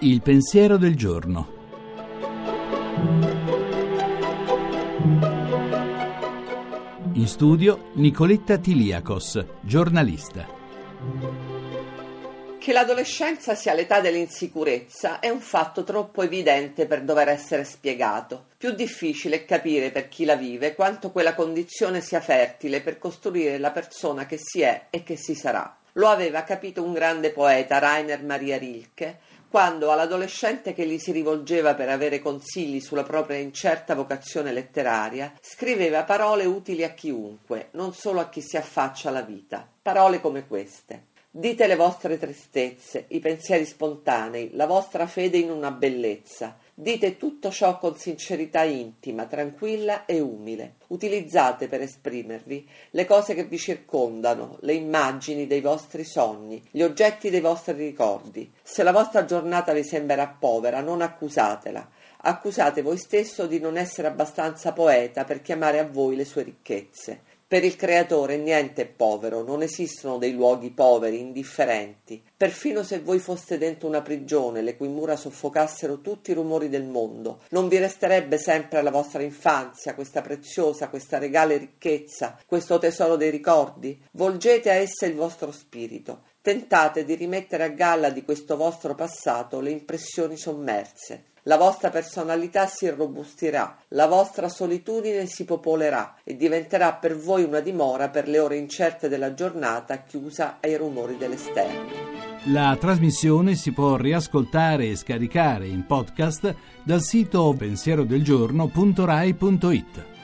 Il pensiero del giorno. In studio Nicoletta Tiliakos, giornalista. Che l'adolescenza sia l'età dell'insicurezza è un fatto troppo evidente per dover essere spiegato. Più difficile è capire per chi la vive quanto quella condizione sia fertile per costruire la persona che si è e che si sarà. Lo aveva capito un grande poeta, Rainer Maria Rilke, quando all'adolescente che gli si rivolgeva per avere consigli sulla propria incerta vocazione letteraria, scriveva parole utili a chiunque, non solo a chi si affaccia alla vita. Parole come queste. Dite le vostre tristezze, i pensieri spontanei, la vostra fede in una bellezza. Dite tutto ciò con sincerità intima, tranquilla e umile. Utilizzate per esprimervi le cose che vi circondano, le immagini dei vostri sogni, gli oggetti dei vostri ricordi. Se la vostra giornata vi sembrerà povera, non accusatela. Accusate voi stesso di non essere abbastanza poeta per chiamare a voi le sue ricchezze. Per il creatore niente è povero, non esistono dei luoghi poveri, indifferenti. Perfino se voi foste dentro una prigione, le cui mura soffocassero tutti i rumori del mondo, non vi resterebbe sempre alla vostra infanzia questa preziosa, questa regale ricchezza, questo tesoro dei ricordi? Volgete a essa il vostro spirito. Tentate di rimettere a galla di questo vostro passato le impressioni sommerse la vostra personalità si irrobustirà, la vostra solitudine si popolerà e diventerà per voi una dimora per le ore incerte della giornata chiusa ai rumori dell'esterno. La trasmissione si può riascoltare e scaricare in podcast dal sito pensierodelgiorno.rai.it.